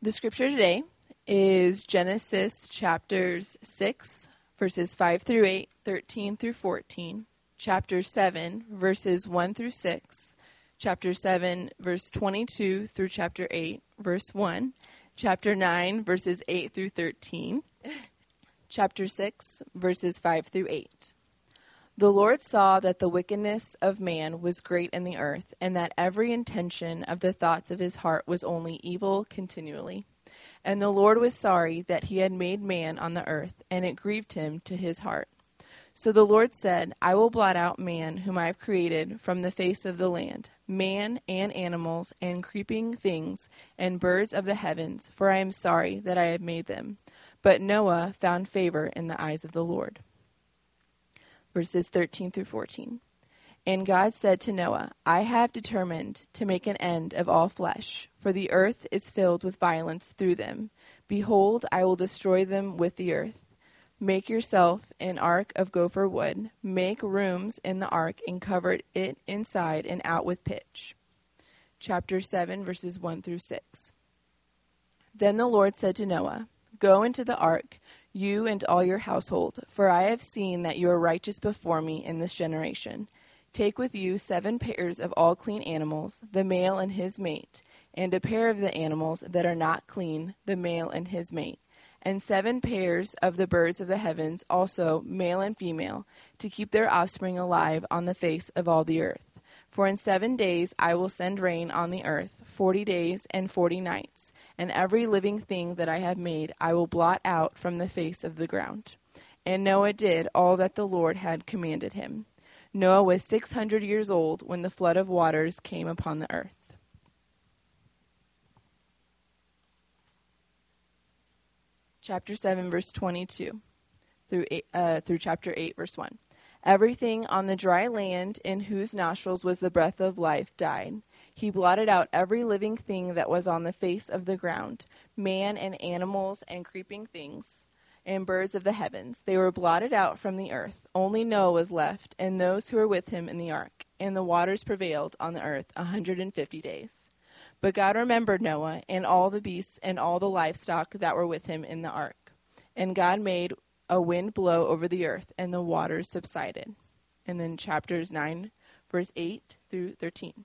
The scripture today is Genesis chapters 6, verses 5 through 8, 13 through 14, chapter 7, verses 1 through 6, chapter 7, verse 22 through chapter 8, verse 1, chapter 9, verses 8 through 13, chapter 6, verses 5 through 8. The Lord saw that the wickedness of man was great in the earth, and that every intention of the thoughts of his heart was only evil continually. And the Lord was sorry that he had made man on the earth, and it grieved him to his heart. So the Lord said, I will blot out man, whom I have created, from the face of the land, man and animals, and creeping things, and birds of the heavens, for I am sorry that I have made them. But Noah found favor in the eyes of the Lord verses 13 through 14. And God said to Noah, I have determined to make an end of all flesh, for the earth is filled with violence through them. Behold, I will destroy them with the earth. Make yourself an ark of gopher wood. Make rooms in the ark and cover it inside and out with pitch. Chapter 7, verses 1 through 6. Then the Lord said to Noah, Go into the ark you and all your household, for I have seen that you are righteous before me in this generation. Take with you seven pairs of all clean animals, the male and his mate, and a pair of the animals that are not clean, the male and his mate, and seven pairs of the birds of the heavens, also male and female, to keep their offspring alive on the face of all the earth. For in seven days I will send rain on the earth, forty days and forty nights and every living thing that I have made I will blot out from the face of the ground. And Noah did all that the Lord had commanded him. Noah was six hundred years old when the flood of waters came upon the earth. Chapter 7, verse 22 through, eight, uh, through chapter 8, verse 1. Everything on the dry land in whose nostrils was the breath of life died he blotted out every living thing that was on the face of the ground, man and animals and creeping things, and birds of the heavens. They were blotted out from the earth. Only Noah was left, and those who were with him in the ark. And the waters prevailed on the earth a hundred and fifty days. But God remembered Noah and all the beasts and all the livestock that were with him in the ark. And God made a wind blow over the earth, and the waters subsided. And then chapters 9, verse 8 through 13.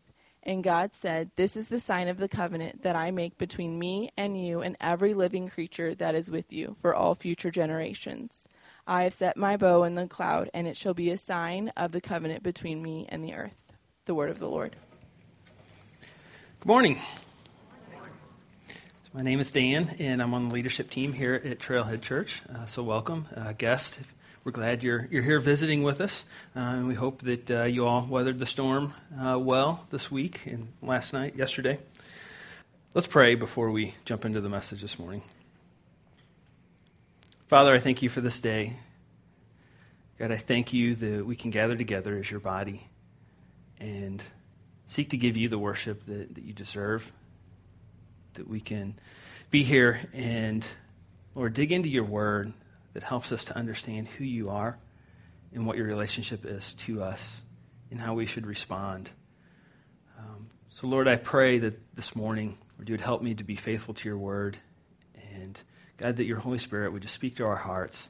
And God said, This is the sign of the covenant that I make between me and you and every living creature that is with you for all future generations. I have set my bow in the cloud, and it shall be a sign of the covenant between me and the earth. The word of the Lord. Good morning. My name is Dan, and I'm on the leadership team here at Trailhead Church. Uh, so, welcome, uh, guest. We're glad you're, you're here visiting with us, uh, and we hope that uh, you all weathered the storm uh, well this week and last night, yesterday. Let's pray before we jump into the message this morning. Father, I thank you for this day. God, I thank you that we can gather together as your body and seek to give you the worship that, that you deserve, that we can be here and, Lord, dig into your word that helps us to understand who you are and what your relationship is to us and how we should respond. Um, so, Lord, I pray that this morning, Lord, you would help me to be faithful to your word. And, God, that your Holy Spirit would just speak to our hearts.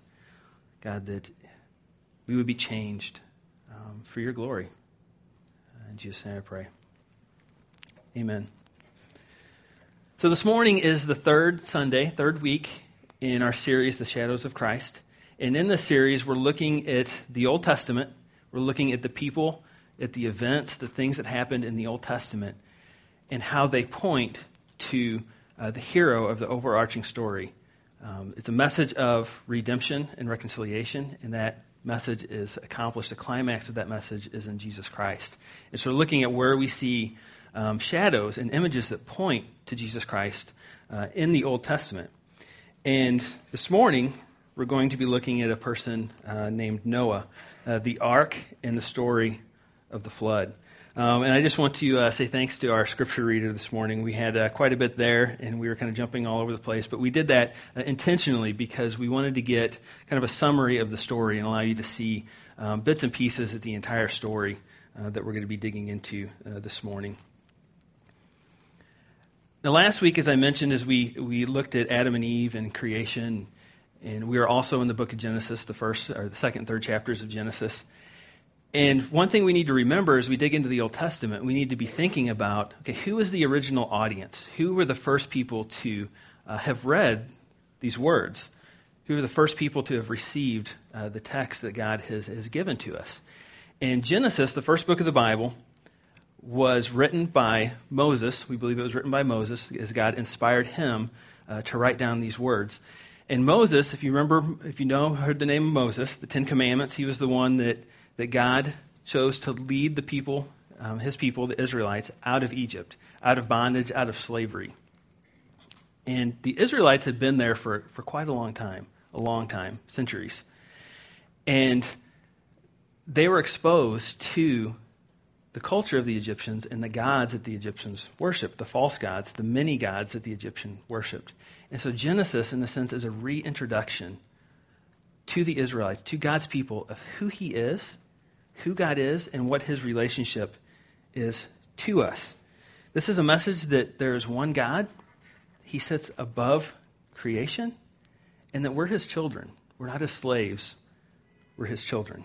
God, that we would be changed um, for your glory. In Jesus' name I pray. Amen. So, this morning is the third Sunday, third week in our series, The Shadows of Christ. And in this series, we're looking at the Old Testament. We're looking at the people, at the events, the things that happened in the Old Testament, and how they point to uh, the hero of the overarching story. Um, it's a message of redemption and reconciliation, and that message is accomplished. The climax of that message is in Jesus Christ. And so, we're looking at where we see um, shadows and images that point to Jesus Christ uh, in the Old Testament. And this morning, we're going to be looking at a person uh, named Noah, uh, the ark and the story of the flood. Um, and I just want to uh, say thanks to our scripture reader this morning. We had uh, quite a bit there, and we were kind of jumping all over the place. But we did that uh, intentionally because we wanted to get kind of a summary of the story and allow you to see um, bits and pieces of the entire story uh, that we're going to be digging into this morning. Now, last week, as I mentioned, as we, we looked at Adam and Eve and creation, and we are also in the book of Genesis, the first or the second third chapters of Genesis. And one thing we need to remember as we dig into the Old Testament, we need to be thinking about okay, who is the original audience? Who were the first people to uh, have read these words? Who were the first people to have received uh, the text that God has, has given to us? And Genesis, the first book of the Bible, was written by Moses. We believe it was written by Moses as God inspired him uh, to write down these words. And Moses, if you remember, if you know, heard the name of Moses, the Ten Commandments, he was the one that, that God chose to lead the people, um, his people, the Israelites, out of Egypt, out of bondage, out of slavery. And the Israelites had been there for, for quite a long time, a long time, centuries. And they were exposed to the culture of the Egyptians and the gods that the Egyptians worshipped, the false gods, the many gods that the Egyptian worshipped. And so Genesis, in a sense, is a reintroduction to the Israelites, to God's people, of who He is, who God is, and what His relationship is to us. This is a message that there is one God, He sits above creation, and that we're His children. We're not His slaves, we're His children.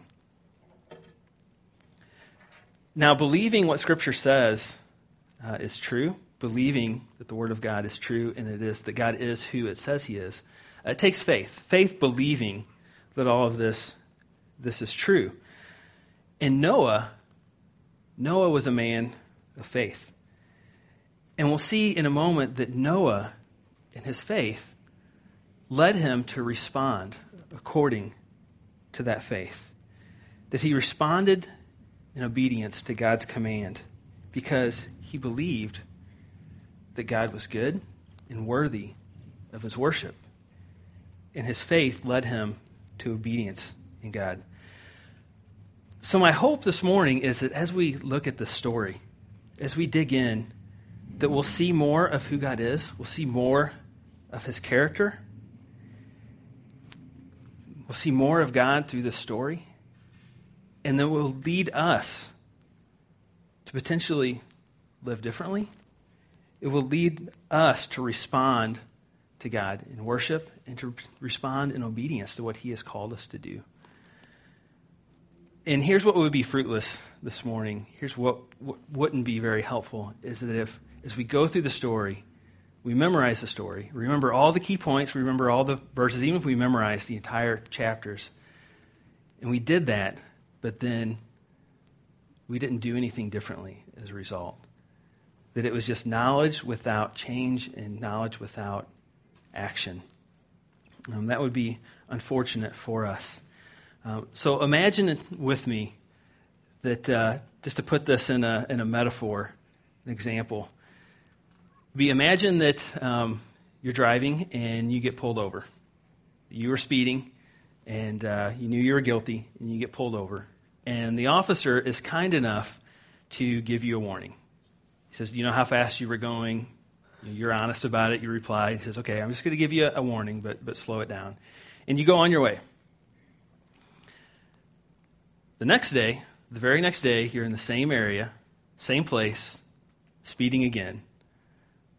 Now, believing what Scripture says uh, is true, believing that the Word of God is true and it is that God is who it says He is, uh, it takes faith. Faith believing that all of this, this is true. And Noah, Noah was a man of faith. And we'll see in a moment that Noah, in his faith, led him to respond according to that faith. That he responded in obedience to God's command because he believed that God was good and worthy of his worship. And his faith led him to obedience in God. So, my hope this morning is that as we look at this story, as we dig in, that we'll see more of who God is, we'll see more of his character, we'll see more of God through this story, and that will lead us to potentially live differently. It will lead us to respond to God in worship and to respond in obedience to what He has called us to do. And here's what would be fruitless this morning. Here's what, what wouldn't be very helpful is that if, as we go through the story, we memorize the story, remember all the key points, remember all the verses, even if we memorize the entire chapters, and we did that, but then we didn't do anything differently as a result. That it was just knowledge without change and knowledge without action. Um, that would be unfortunate for us. Um, so imagine with me that, uh, just to put this in a, in a metaphor, an example, be imagine that um, you're driving and you get pulled over. You were speeding and uh, you knew you were guilty and you get pulled over and the officer is kind enough to give you a warning. He says, Do you know how fast you were going? You're honest about it. You reply. He says, Okay, I'm just going to give you a, warning, but, but slow it down. And you go on your way. The next day, the very next day, you're in the same area, same place, speeding again.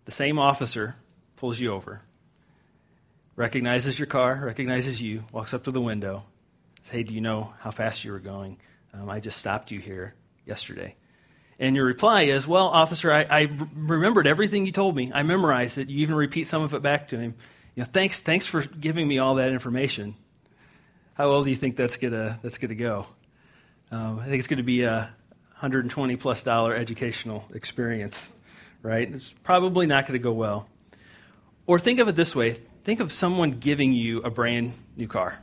The same officer pulls you over, recognizes your car, recognizes you, walks up to the window, says, Hey, do you know how fast you were going? Um, I just stopped you here yesterday. And your reply is, Well, officer, I, I remembered everything you told me. I memorized it. You even repeat some of it back to him. You know, thanks, thanks for giving me all that information. How well do you think that's gonna that's gonna go? Um, I think it's going to be a 120 plus dollar educational experience, right? It's probably not going to go well. Or think of it this way: think of someone giving you a brand new car.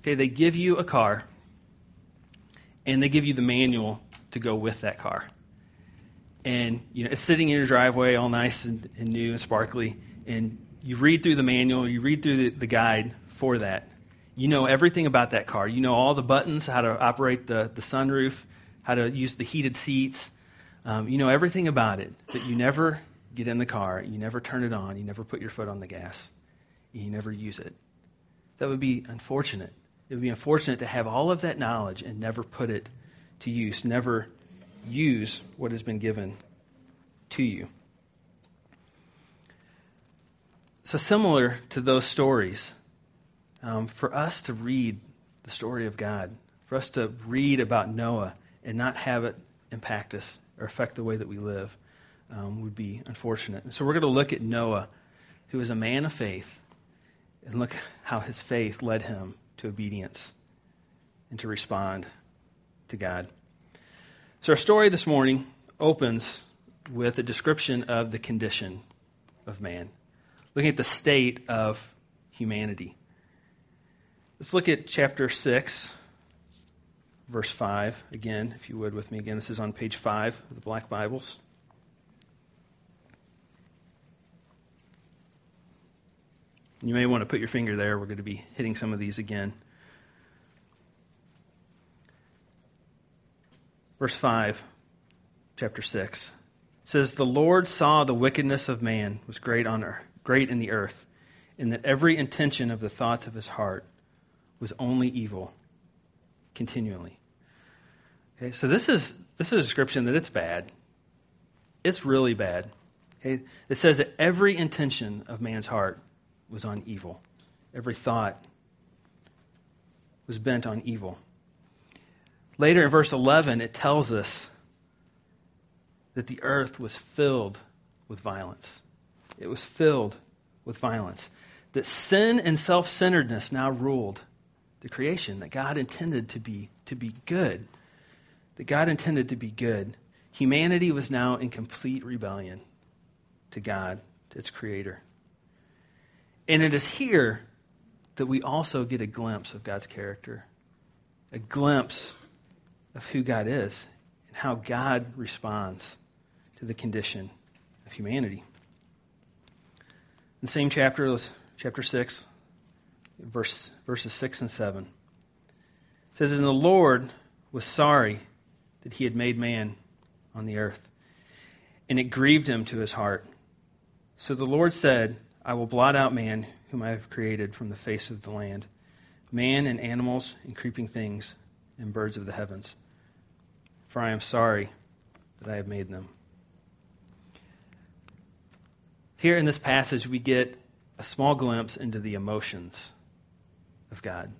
Okay, they give you a car and they give you the manual to go with that car. And you know, it's sitting in your driveway all nice and, and new and sparkly, and you read through the manual, you read through the, the guide for that. You know everything about that car. You know all the buttons, how to operate the, the sunroof, how to use the heated seats. Um, you know everything about it, but you never get in the car, you never turn it on, you never put your foot on the gas, you never use it. That would be unfortunate. It would be unfortunate to have all of that knowledge and never put it to use, never use what has been given to you. So, similar to those stories, um, for us to read the story of God, for us to read about Noah and not have it impact us or affect the way that we live, um, would be unfortunate. And so, we're going to look at Noah, who is a man of faith, and look how his faith led him to obedience and to respond to God. So, our story this morning opens with a description of the condition of man looking at the state of humanity. Let's look at chapter 6, verse 5, again, if you would with me. Again, this is on page 5 of the Black Bibles. You may want to put your finger there. We're going to be hitting some of these again. Verse 5, chapter 6 says, The Lord saw the wickedness of man was great on earth great in the earth, and that every intention of the thoughts of his heart was only evil continually. Okay, so this is this is a description that it's bad. It's really bad. Okay? It says that every intention of man's heart was on evil. Every thought was bent on evil. Later in verse 11, it tells us that the earth was filled with violence it was filled with violence. That sin and self centeredness now ruled the creation that God intended to be, to be good. That God intended to be good. Humanity was now in complete rebellion to God, its creator. And it is here that we also get a glimpse of God's character, a glimpse of who God is and how God responds to the condition of humanity In the same chapter, chapter 6, verse, verses 6 and 7. It says, And the Lord was sorry that he had made man on the earth, and it grieved him to his heart. So the Lord said, I will blot out man, whom I have created from the face of the land, man and animals and creeping things and birds of the heavens, for I am sorry that I have made them. Here in this passage, we get a small glimpse into the emotions of God.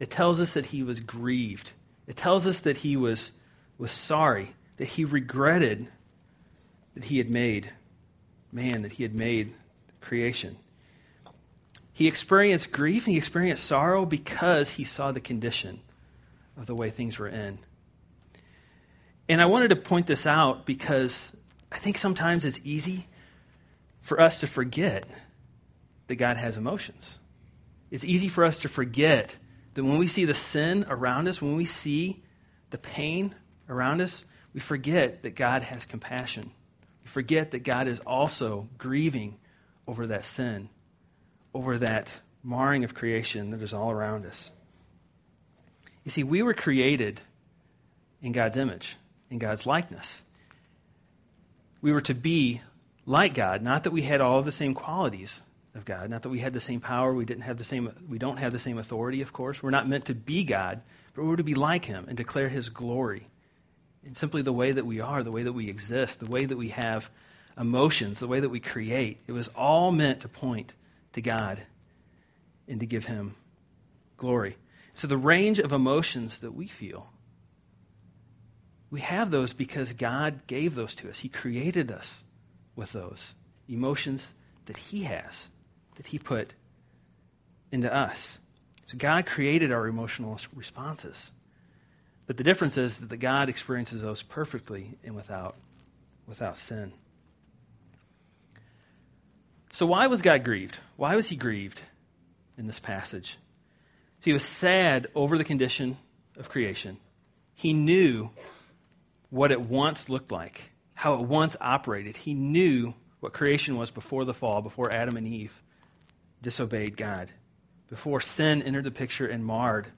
It tells us that he was grieved. It tells us that he was, was sorry, that he regretted that he had made man, that he had made creation. He experienced grief and he experienced sorrow because he saw the condition of the way things were in. And I wanted to point this out because I think sometimes it's easy for us to forget that God has emotions. It's easy for us to forget that when we see the sin around us, when we see the pain around us, we forget that God has compassion. We forget that God is also grieving over that sin, over that marring of creation that is all around us. You see, we were created in God's image, in God's likeness. We were to be like God. Not that we had all of the same qualities of God, not that we had the same power, we didn't have the same we don't have the same authority, of course. We're not meant to be God, but we're to be like him and declare his glory. And simply the way that we are, the way that we exist, the way that we have emotions, the way that we create, it was all meant to point to God and to give him glory. So the range of emotions that we feel, we have those because God gave those to us. He created us with those emotions that He has, that He put into us. So God created our emotional responses. But the difference is that God experiences those perfectly and without, without sin. So, why was God grieved? Why was he grieved in this passage? So he was sad over the condition of creation. He knew what it once looked like how it once operated. He knew what creation was before the fall, before Adam and Eve disobeyed God, before sin entered the picture and marred,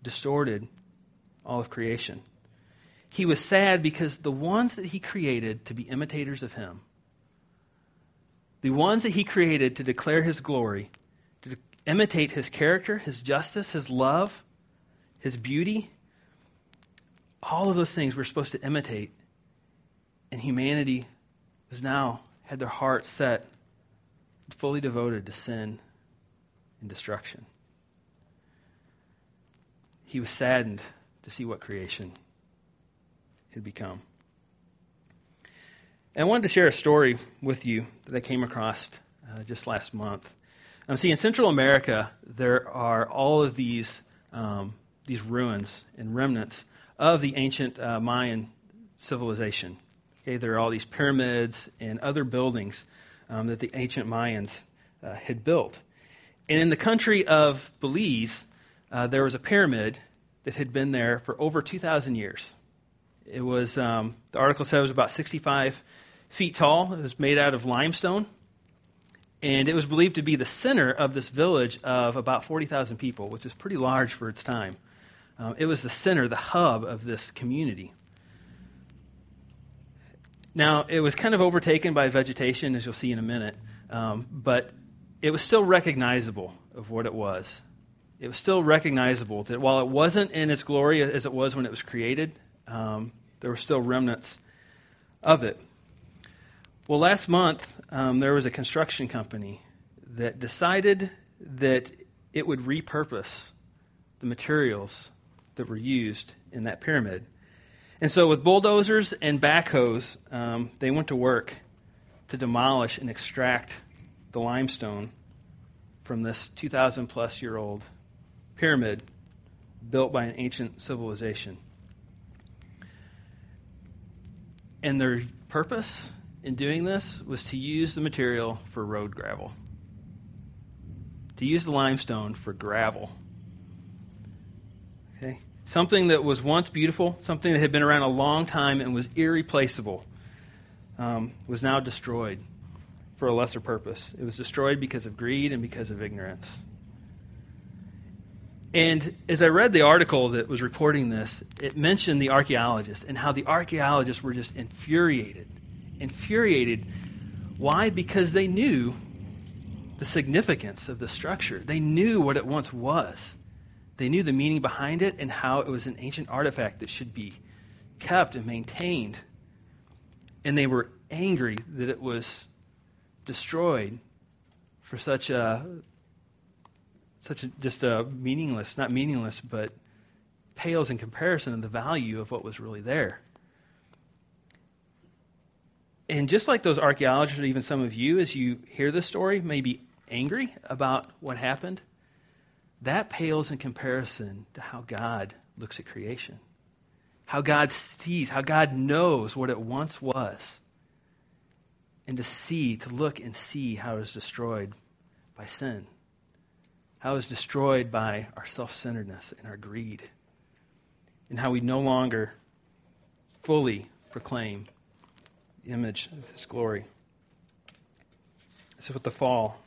distorted all of creation. He was sad because the ones that he created to be imitators of him, the ones that he created to declare his glory, to imitate his character, his justice, his love, his beauty, all of those things we're supposed to imitate. And humanity was now had their heart set, fully devoted to sin and destruction. He was saddened to see what creation had become. And I wanted to share a story with you that I came across uh, just last month. Um, see, in Central America, there are all of these, um, these ruins and remnants of the ancient uh, Mayan civilization. Okay, there are all these pyramids and other buildings um, that the ancient Mayans uh, had built. And in the country of Belize, uh, there was a pyramid that had been there for over 2,000 years. It was, um, the article said it was about 65 feet tall. It was made out of limestone. And it was believed to be the center of this village of about 40,000 people, which is pretty large for its time. Um, it was the center, the hub of this community. Now, it was kind of overtaken by vegetation, as you'll see in a minute, um, but it was still recognizable of what it was. It was still recognizable that while it wasn't in its glory as it was when it was created, um, there were still remnants of it. Well, last month, um, there was a construction company that decided that it would repurpose the materials that were used in that pyramid. And so, with bulldozers and backhoes, um, they went to work to demolish and extract the limestone from this 2,000 plus year old pyramid built by an ancient civilization. And their purpose in doing this was to use the material for road gravel, to use the limestone for gravel. Okay? Something that was once beautiful, something that had been around a long time and was irreplaceable, um, was now destroyed for a lesser purpose. It was destroyed because of greed and because of ignorance. And as I read the article that was reporting this, it mentioned the archaeologists and how the archaeologists were just infuriated. Infuriated. Why? Because they knew the significance of the structure, they knew what it once was. They knew the meaning behind it and how it was an ancient artifact that should be kept and maintained. And they were angry that it was destroyed for such a such a, just a meaningless, not meaningless, but pales in comparison to the value of what was really there. And just like those archaeologists, or even some of you, as you hear this story, may be angry about what happened that pales in comparison to how God looks at creation, how God sees, how God knows what it once was, and to see, to look and see how it was destroyed by sin, how it was destroyed by our self centeredness and our greed, and how we no longer fully proclaim image of His glory. This is what the fall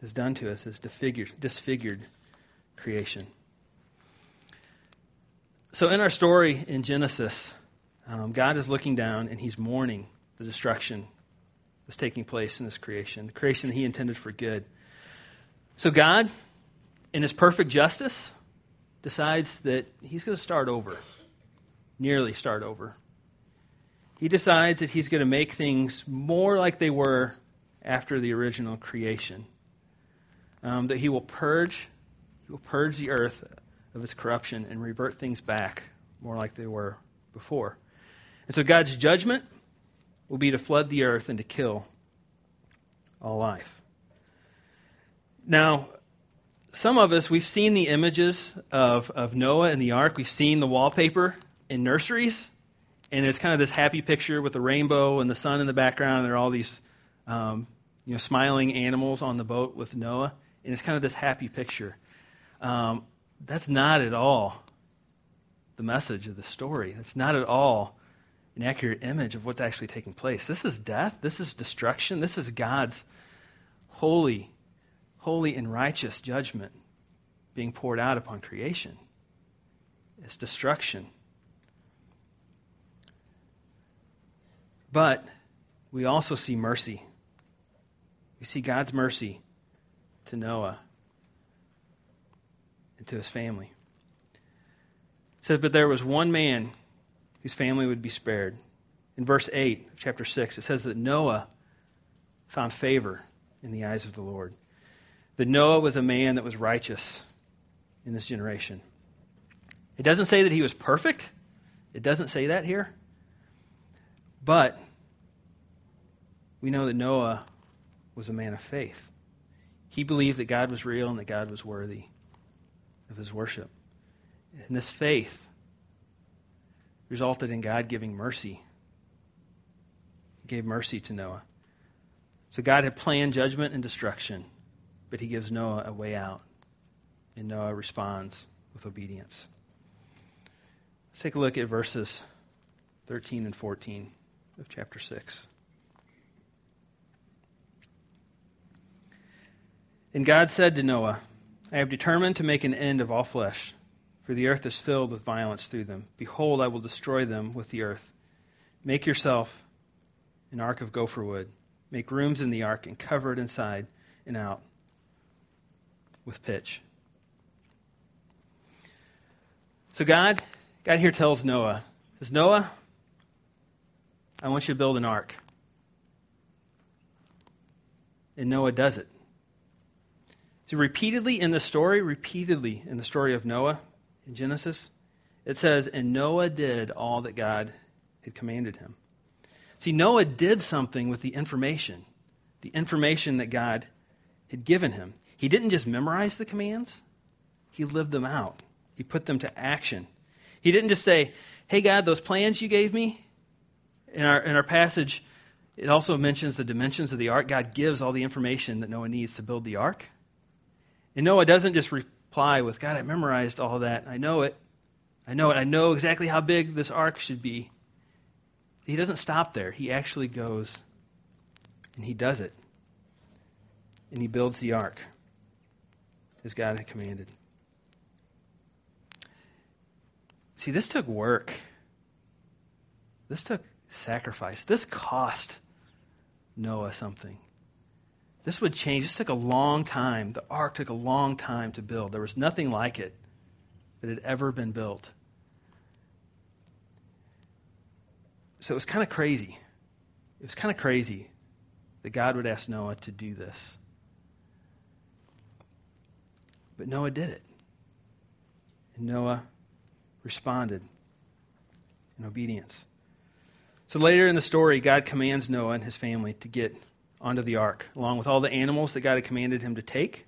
has done to us, is disfigured, disfigured creation. So, in our story in Genesis, um, God is looking down and he's mourning the destruction that's taking place in this creation, the creation that he intended for good. So, God, in his perfect justice, decides that he's going to start over, nearly start over. He decides that he's going to make things more like they were after the original creation, um, that he will purge he will purge the earth of its corruption and revert things back more like they were before. And so God's judgment will be to flood the earth and to kill all life. Now, some of us, we've seen the images of, of Noah and the ark. We've seen the wallpaper in nurseries. And it's kind of this happy picture with the rainbow and the sun in the background. And there are all these um, you know, smiling animals on the boat with Noah. And it's kind of this happy picture. Um, that's not at all the message of the story. That's not at all an accurate image of what's actually taking place. This is death. This is destruction. This is God's holy, holy and righteous judgment being poured out upon creation. It's destruction. But we also see mercy. We see God's mercy to Noah and to his family. It says, But there was one man whose family would be spared. In verse 8 of chapter 6, it says that Noah found favor in the eyes of the Lord. That Noah was a man that was righteous in this generation. It doesn't say that he was perfect. It doesn't say that here. But we know that Noah was a man of faith. He believed that God was real and that God was worthy of his worship. And this faith resulted in God giving mercy. He gave mercy to Noah. So God had planned judgment and destruction, but he gives Noah a way out. And Noah responds with obedience. Let's take a look at verses 13 and 14 of chapter 6. And God said to Noah, I have determined to make an end of all flesh, for the earth is filled with violence through them. Behold, I will destroy them with the earth. Make yourself an ark of gopher wood. Make rooms in the ark and cover it inside and out with pitch. So God, God here tells Noah, says, Noah, I want you to build an ark. And Noah does it. See, repeatedly in the story, repeatedly in the story of Noah in Genesis, it says, And Noah did all that God had commanded him. See, Noah did something with the information, the information that God had given him. He didn't just memorize the commands, he lived them out, he put them to action. He didn't just say, Hey, God, those plans you gave me, in our, in our passage, it also mentions the dimensions of the ark. God gives all the information that Noah needs to build the ark. And Noah doesn't just reply with, God, I memorized all that. I know it. I know it. I know exactly how big this ark should be. He doesn't stop there. He actually goes and he does it. And he builds the ark as God had commanded. See, this took work. This took sacrifice. This cost Noah something. This would change. This took a long time. The ark took a long time to build. There was nothing like it that had ever been built. So it was kind of crazy. It was kind of crazy that God would ask Noah to do this. But Noah did it. And Noah responded in obedience. So later in the story, God commands Noah and his family to get onto the ark, along with all the animals that God had commanded him to take.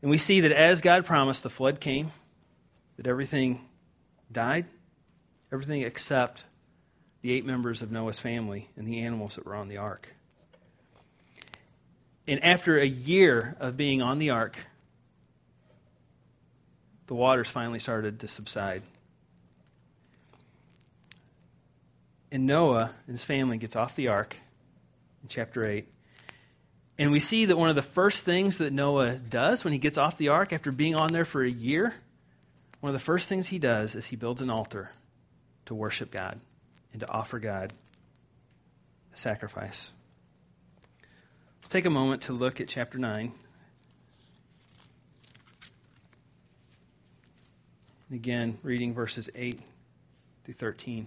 And we see that as God promised, the flood came, that everything died, everything except the eight members of Noah's family and the animals that were on the ark. And after a year of being on the ark, the waters finally started to subside. And Noah and his family gets off the ark in chapter 8. And we see that one of the first things that Noah does when he gets off the ark after being on there for a year, one of the first things he does is he builds an altar to worship God and to offer God a sacrifice. Let's take a moment to look at chapter 9. And again, reading verses 8 through 13.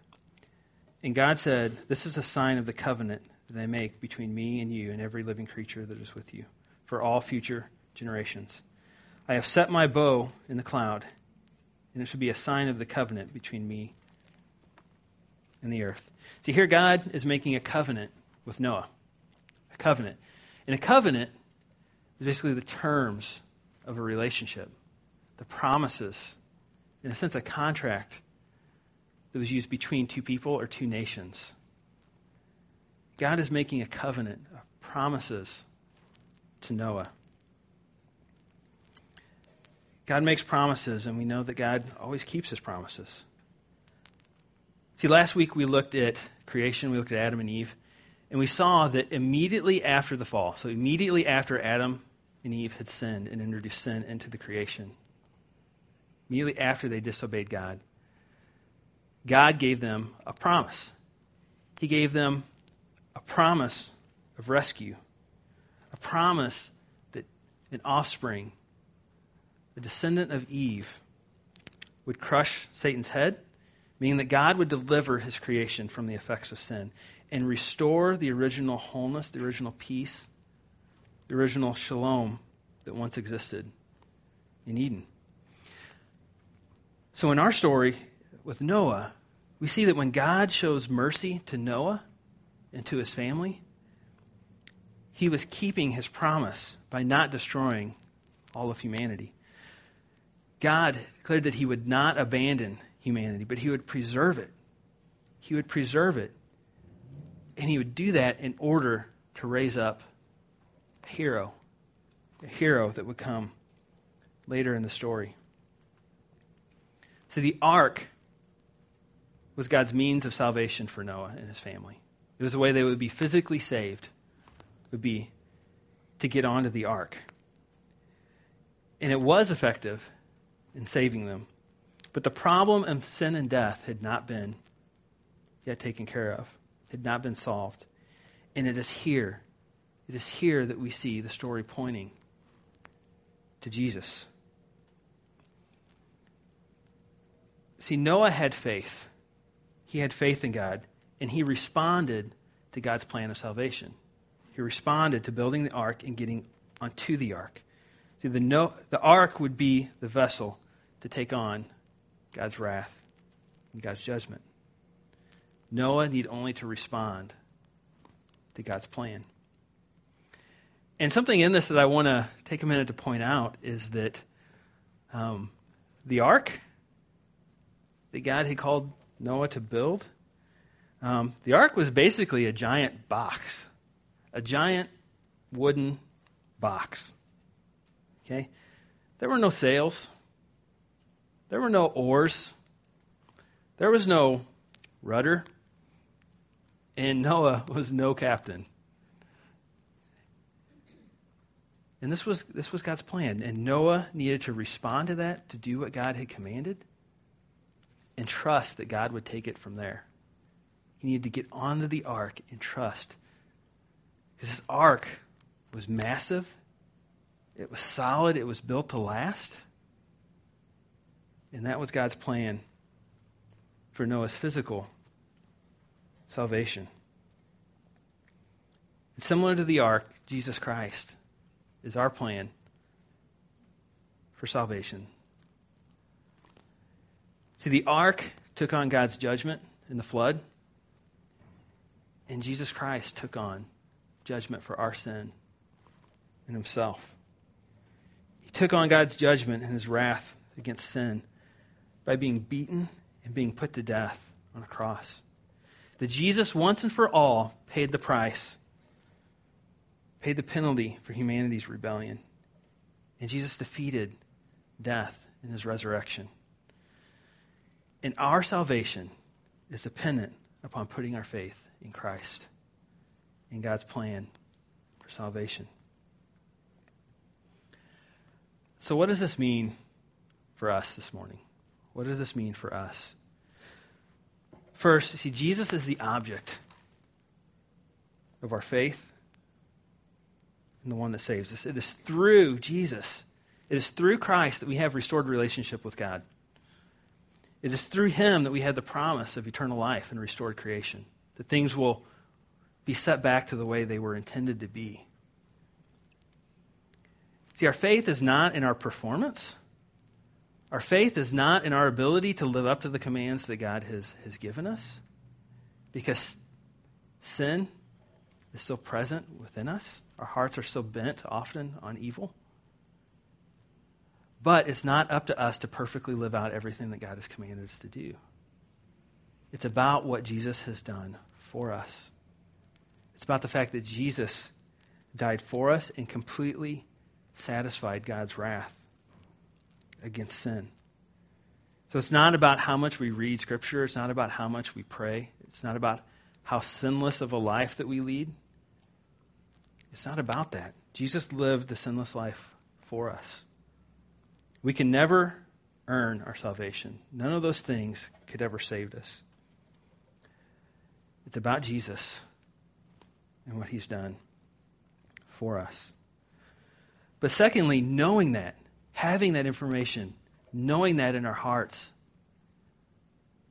And God said, This is a sign of the covenant that I make between me and you and every living creature that is with you for all future generations. I have set my bow in the cloud, and it shall be a sign of the covenant between me and the earth. See, here God is making a covenant with Noah. A covenant. And a covenant is basically the terms of a relationship, the promises, in a sense, a contract that was used between two people or two nations. God is making a covenant of promises to Noah. God makes promises, and we know that God always keeps his promises. See, last week we looked at creation, we looked at Adam and Eve, and we saw that immediately after the fall, so immediately after Adam and Eve had sinned and introduced sin into the creation, immediately after they disobeyed God, God gave them a promise. He gave them a promise of rescue, a promise that an offspring, a descendant of Eve, would crush Satan's head, meaning that God would deliver his creation from the effects of sin and restore the original wholeness, the original peace, the original shalom that once existed in Eden. So, in our story with Noah, we see that when God shows mercy to Noah and to his family, he was keeping his promise by not destroying all of humanity. God declared that he would not abandon humanity, but he would preserve it. He would preserve it and he would do that in order to raise up a hero, a hero that would come later in the story. So the ark was God's means of salvation for Noah and his family. It was a way they would be physically saved, would be to get onto the ark. And it was effective in saving them. But the problem of sin and death had not been yet taken care of had not been solved. And it is here, it is here that we see the story pointing to Jesus. See, Noah had faith. He had faith in God, and he responded to God's plan of salvation. He responded to building the ark and getting onto the ark. See, the, no, the ark would be the vessel to take on God's wrath and God's judgment. Noah need only to respond to God's plan. And something in this that I want to take a minute to point out is that um, the ark that God had called Noah to build, um, the ark was basically a giant box, a giant wooden box. Okay? There were no sails, there were no oars, there was no rudder and Noah was no captain. And this was, this was God's plan. And Noah needed to respond to that, to do what God had commanded, and trust that God would take it from there. He needed to get onto the ark and trust. Because this ark was massive, it was solid, it was built to last. And that was God's plan for Noah's physical salvation. And similar to the ark, Jesus Christ is our plan for salvation. See, the ark took on God's judgment in the flood, and Jesus Christ took on judgment for our sin in himself. He took on God's judgment and his wrath against sin by being beaten and being put to death on a cross that Jesus once and for all paid the price, paid the penalty for humanity's rebellion. And Jesus defeated death in his resurrection. And our salvation is dependent upon putting our faith in Christ, in God's plan for salvation. So, what does this mean for us this morning? What does this mean for us? First, see, Jesus is the object of our faith and the one that saves us. It is through Jesus, it is through Christ that we have restored relationship with God. It is through him that we have the promise of eternal life and restored creation, that things will be set back to the way they were intended to be. See, our faith is not in our performance. Our faith is not in our ability to live up to the commands that God has, has given us, because sin is still present within us. Our hearts are still bent often on evil. But it's not up to us to perfectly live out everything that God has commanded us to do. It's about what Jesus has done for us. It's about the fact that Jesus died for us and completely satisfied God's wrath against sin. So it's not about how much we read Scripture, it's not about how much we pray, it's not about how sinless of a life that we lead. It's not about that. Jesus lived the sinless life for us. We can never earn our salvation. None of those things could ever save us. It's about Jesus and what he's done for us. But secondly, knowing that, having that information, knowing that in our hearts,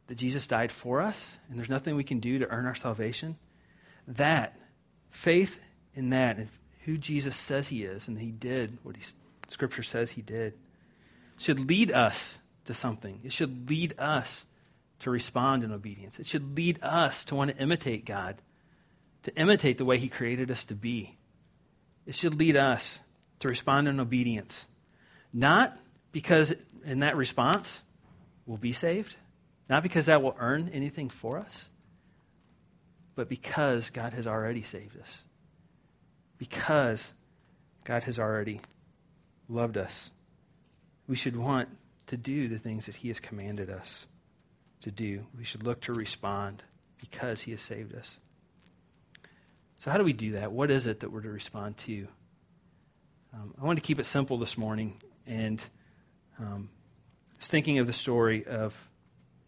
that Jesus died for us and there's nothing we can do to earn our salvation, that, faith in that, and who Jesus says he is, and he did what he, Scripture says he did, should lead us to something. It should lead us to respond in obedience. It should lead us to want to imitate God, to imitate the way He created us to be. It should lead us to respond in obedience. Not because in that response we'll be saved, not because that will earn anything for us, but because God has already saved us. Because God has already loved us. We should want to do the things that He has commanded us to do. We should look to respond because He has saved us. So, how do we do that? What is it that we're to respond to? Um, I want to keep it simple this morning, and um, was thinking of the story of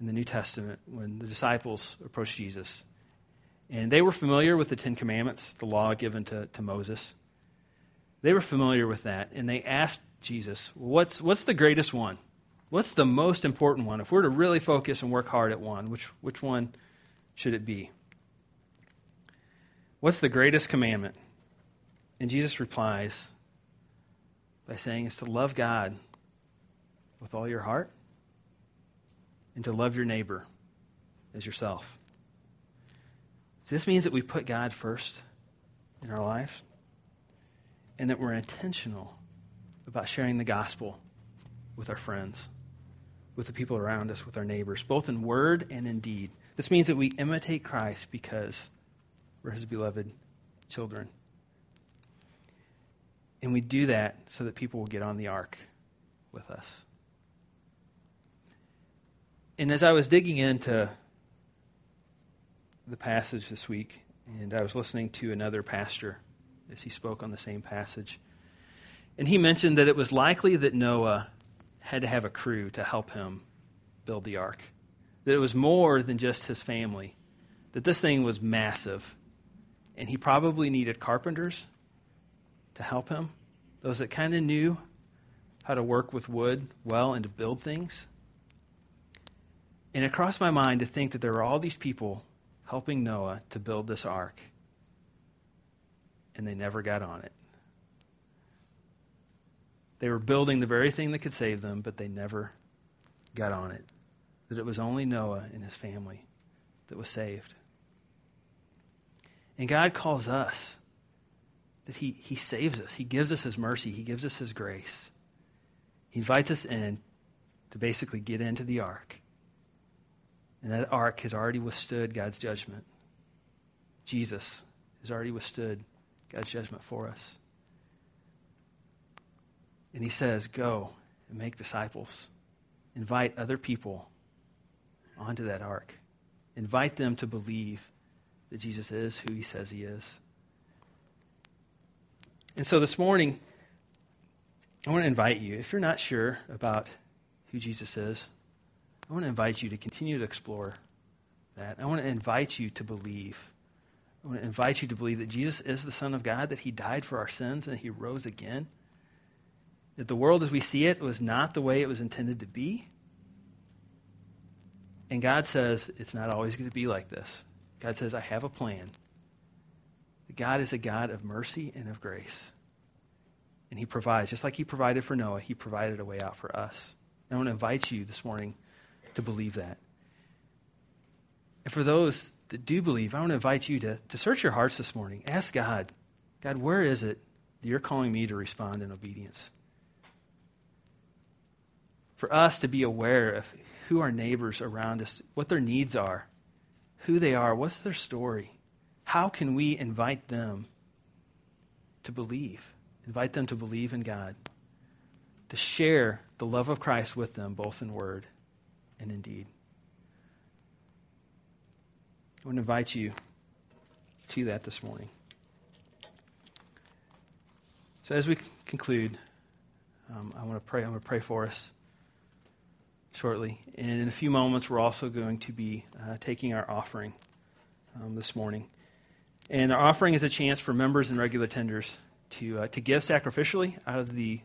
in the New Testament when the disciples approached Jesus. And they were familiar with the Ten Commandments, the law given to, to Moses. They were familiar with that, and they asked Jesus, what's, what's the greatest one? What's the most important one? If we're to really focus and work hard at one, which, which one should it be? What's the greatest commandment? And Jesus replies by saying, It's to love God with all your heart and to love your neighbor as yourself. So this means that we put God first in our life and that we're intentional about sharing the gospel with our friends with the people around us, with our neighbors, both in word and in deed. This means that we imitate Christ because we're his beloved children. And we do that so that people will get on the ark with us. And as I was digging into the passage this week, and I was listening to another pastor as he spoke on the same passage, and he mentioned that it was likely that Noah had to have a crew to help him build the ark. That it was more than just his family. That this thing was massive. And he probably needed carpenters to help him, those that kind of knew how to work with wood well and to build things. And it crossed my mind to think that there were all these people helping Noah to build this ark, and they never got on it. They were building the very thing that could save them, but they never got on it. That it was only Noah and his family that was saved. And God calls us that he, he saves us. He gives us His mercy. He gives us His grace. He invites us in to basically get into the ark. And that ark has already withstood God's judgment. Jesus has already withstood God's judgment for us. And he says, Go and make disciples. Invite other people onto that ark. Invite them to believe that Jesus is who he says he is. And so this morning, I want to invite you, if you're not sure about who Jesus is, I want to invite you to continue to explore that. I want to invite you to believe. I want to invite you to believe that Jesus is the Son of God, that he died for our sins, and he rose again that the world as we see it was not the way it was intended to be. And God says it's not always going to be like this. God says, I have a plan. God is a God of mercy and of grace. And He provides, just like He provided for Noah, He provided a way out for us. And I want to invite you this morning to believe that. And for those that do believe, I want to invite you to, to search your hearts this morning. Ask God, God, where is it that you're calling me to respond in obedience? For us to be aware of who our neighbors around us, what their needs are, who they are, what's their story, how can we invite them to believe? Invite them to believe in God, to share the love of Christ with them, both in word and in deed. I want to invite you to that this morning. So, as we conclude, um, I want to pray. I'm going to pray for us shortly. And in a few moments, we're also going to be uh, taking our offering um, this morning. And our offering is a chance for members and regular tenders to, uh, to give sacrificially out of the,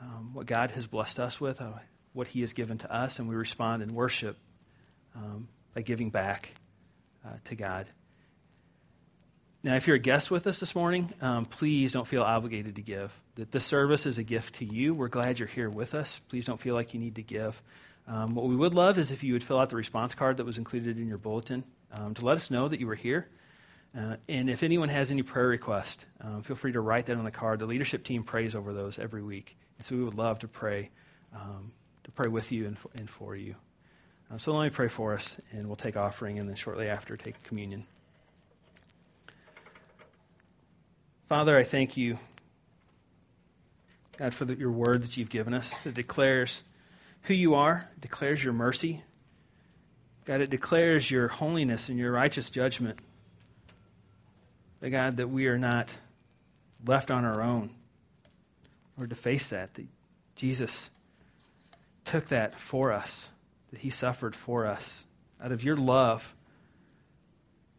um, what God has blessed us with, uh, what He has given to us, and we respond in worship um, by giving back uh, to God. Now, if you're a guest with us this morning, um, please don't feel obligated to give. That this service is a gift to you. We're glad you're here with us. Please don't feel like you need to give. Um, what we would love is if you would fill out the response card that was included in your bulletin um, to let us know that you were here. Uh, and if anyone has any prayer request, um, feel free to write that on the card. The leadership team prays over those every week, and so we would love to pray, um, to pray with you and for, and for you. Uh, so let me pray for us, and we'll take offering, and then shortly after take communion. Father, I thank you, God, for the, your word that you've given us that declares who you are, declares your mercy. God, it declares your holiness and your righteous judgment. But God, that we are not left on our own or to face that. That Jesus took that for us, that he suffered for us out of your love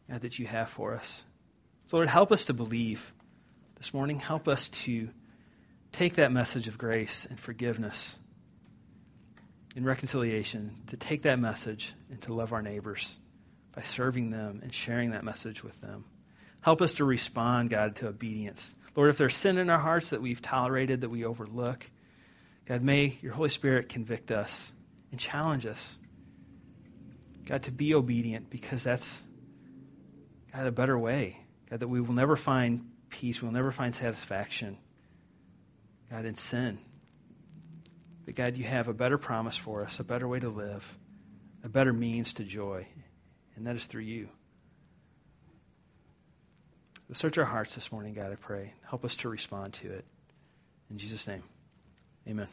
God, that you have for us. So, Lord, help us to believe this morning. Help us to take that message of grace and forgiveness in reconciliation, to take that message and to love our neighbors by serving them and sharing that message with them. Help us to respond, God, to obedience. Lord, if there's sin in our hearts that we've tolerated, that we overlook, God, may your Holy Spirit convict us and challenge us, God, to be obedient because that's, God, a better way. God, that we will never find peace, we'll never find satisfaction, God, in sin. But God, you have a better promise for us, a better way to live, a better means to joy, and that is through you. Search our hearts this morning, God, I pray. Help us to respond to it. In Jesus' name, amen.